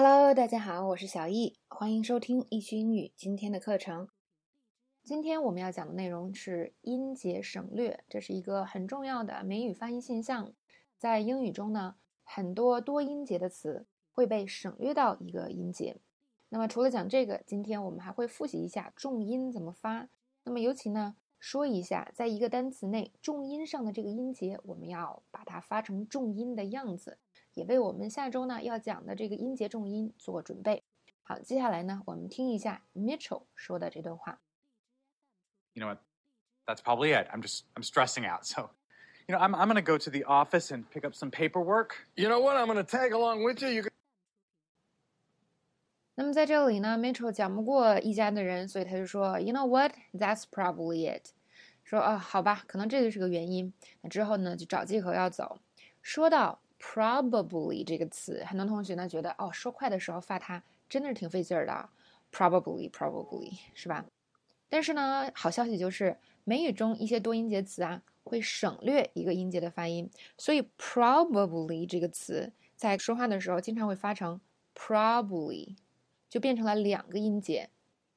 Hello，大家好，我是小易，欢迎收听易趣英语今天的课程。今天我们要讲的内容是音节省略，这是一个很重要的美语发音现象。在英语中呢，很多多音节的词会被省略到一个音节。那么除了讲这个，今天我们还会复习一下重音怎么发。那么尤其呢，说一下在一个单词内重音上的这个音节，我们要把它发成重音的样子。也为我们下周呢要讲的这个音节重音做准备。好，接下来呢，我们听一下 Mitchell 说的这段话。You know what? That's probably it. I'm just I'm stressing out. So, you know, I'm I'm gonna go to the office and pick up some paperwork. You know what? I'm gonna tag along with you. You. Can... 那么在这里呢，Mitchell 讲不过一家的人，所以他就说，You know what? That's probably it. 说啊，好吧，可能这就是个原因。那之后呢，就找借口要走。说到 probably 这个词，很多同学呢觉得哦，说快的时候发它真的是挺费劲儿的，probably，probably 是吧？但是呢，好消息就是美语中一些多音节词啊会省略一个音节的发音，所以 probably 这个词在说话的时候经常会发成 probably，就变成了两个音节，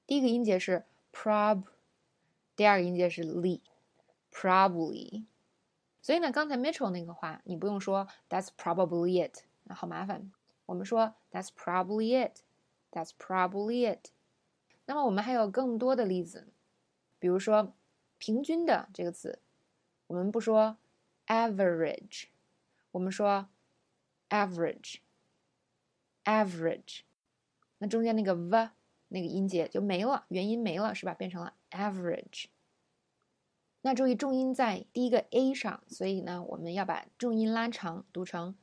第一个音节是 prob，第二个音节是 li，probably。所以呢，刚才 Mitchell 那个话，你不用说 "That's probably it"，那好麻烦。我们说 "That's probably it"，"That's probably it"。那么我们还有更多的例子，比如说“平均的”这个词，我们不说 "average"，我们说 "average"，"average"。那中间那个 v 那个音节就没了，元音没了，是吧？变成了 "average"。那注意重音在第一个 a 上，所以呢，我们要把重音拉长，读成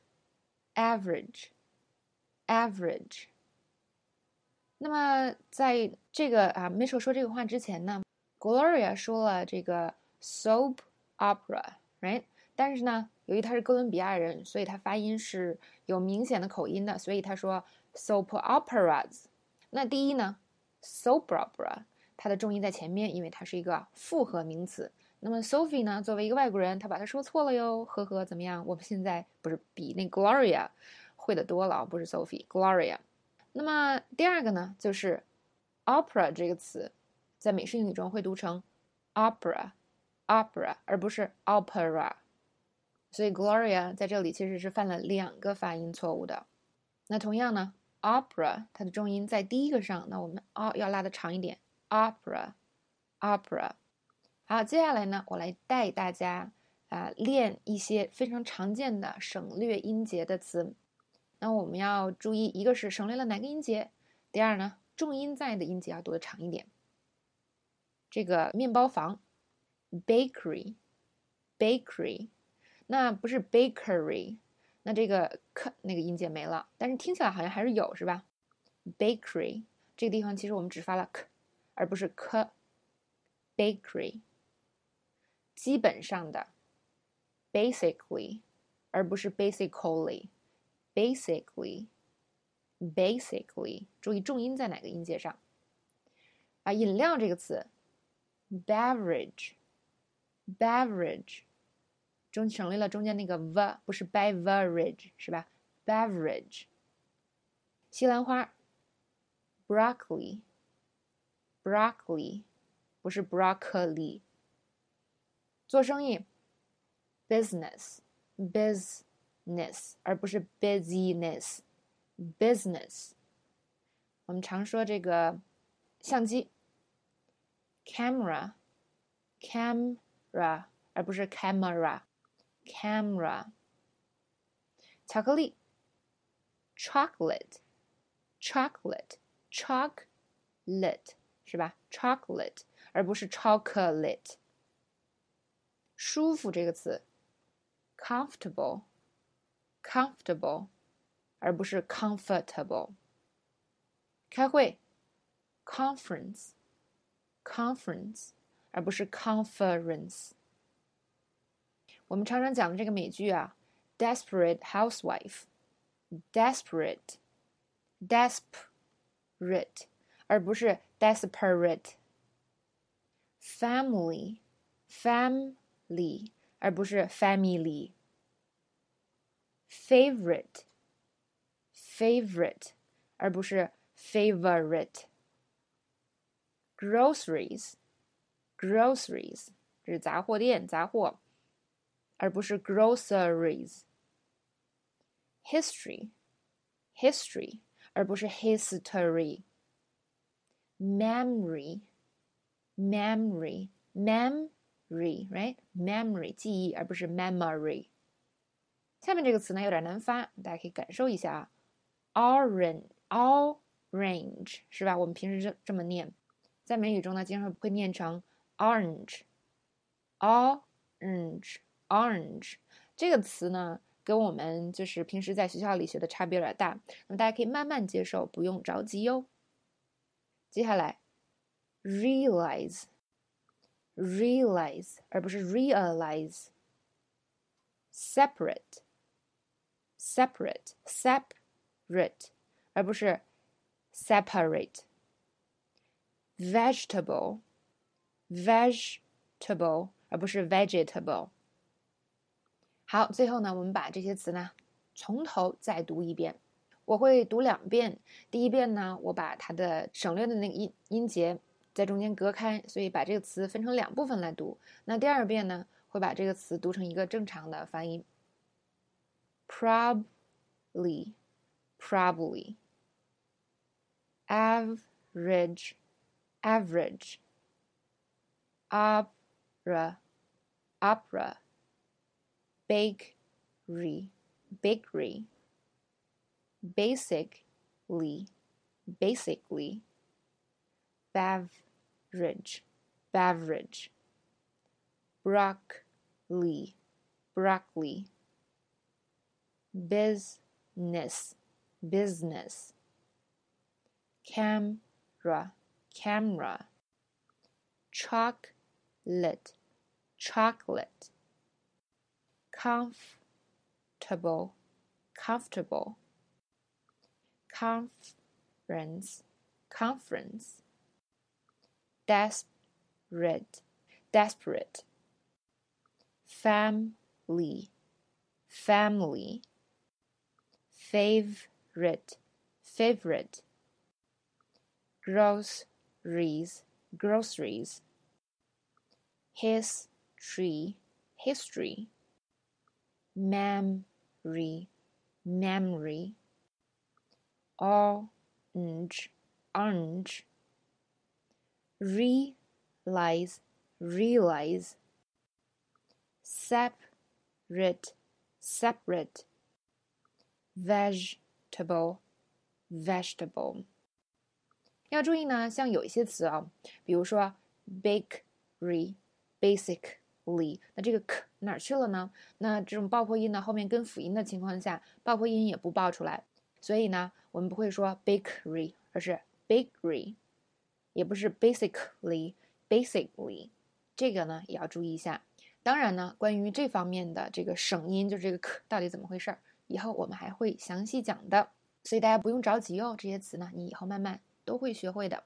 average，average。那么在这个啊，Mitchell 说这个话之前呢，Gloria 说了这个 soap opera，right？但是呢，由于他是哥伦比亚人，所以他发音是有明显的口音的，所以他说 soap operas。那第一呢，soap opera，它的重音在前面，因为它是一个复合名词。那么 Sophie 呢？作为一个外国人，他把它说错了哟，呵呵，怎么样？我们现在不是比那 Gloria 会的多了，不是 Sophie，Gloria。那么第二个呢，就是 opera 这个词，在美式英语中会读成 opera，opera，而不是 opera。所以 Gloria 在这里其实是犯了两个发音错误的。那同样呢，opera 它的重音在第一个上，那我们 o 要拉的长一点，opera，opera。好，接下来呢，我来带大家啊练一些非常常见的省略音节的词。那我们要注意，一个是省略了哪个音节，第二呢，重音在的音节要读的长一点。这个面包房，bakery，bakery，那不是 bakery，那这个 k 那个音节没了，但是听起来好像还是有，是吧？bakery 这个地方其实我们只发了 k，而不是 k，bakery。基本上的，basically，而不是 basically，basically，basically，注意重音在哪个音节上？啊，饮料这个词，beverage，beverage，中省略了中间那个 v，不是 beverage 是吧？beverage，西兰花，broccoli，broccoli，不是 broccoli。做生意，business，business，而不是 business business。我们常说这个相机，camera，camera，而不是 camera，camera。巧克力，chocolate，chocolate，chocolate，是吧？chocolate，而不是 chocolate。舒服这个词，comfortable，comfortable，而不是 comfortable。开会，conference，conference，而不是 conference。我们常常讲的这个美剧啊，Desperate Housewife，desperate，desperate，而不是 desperate。Family，fam。li，而不是 family。favorite，favorite， 而不是 favorite。groceries，groceries 这是杂货店，杂货，而不是 groceries。history，history 而不是 history。 Re right memory 记忆，而不是 memory。下面这个词呢有点难发，大家可以感受一下啊。orange，orange 是吧？我们平时这这么念，在美语中呢经常会念成 orange，orange，orange 这个词呢跟我们就是平时在学校里学的差别有点大，那么大家可以慢慢接受，不用着急哟。接下来，realize ，realize，realize 而不是 realize，separate，separate，separate 而不是 separate。vegetable，vegetable 而不是 vegetable。好，最后呢，我们把这些词呢从头再读一遍。我会读两遍，第一遍呢，我把它的省略的那个音音节 在中间隔开，所以把这个词分成两部分来读。那第二遍呢，会把这个词读成一个正常的发音。probably, probably, average, average, opera, opera, bakery, bakery basically, basically, beverage, beverage, broccoli, broccoli, business, business, camera, camera, chocolate, chocolate, comfortable, comfortable. Conference, conference, desperate, desperate, family, family, favorite, favorite, groceries, groceries, history, history, memory, memory. Orange, orange Realize, realize. Separate, separate. Vegetable, vegetable. 要注意呢，像有一些词啊，比如说 bakery, basically，那这个 k 哪儿去了呢？那这种爆破音呢，后面跟辅音的情况下，爆破音也不爆出来。所以呢，我们不会说 bakery，而是 bakery， 也不是 basically，basically，这个呢也要注意一下。当然呢，关于这方面的这个省音，就是这个 k 到底怎么回事儿，以后我们还会详细讲的。所以大家不用着急哦，这些词呢，你以后慢慢都会学会的。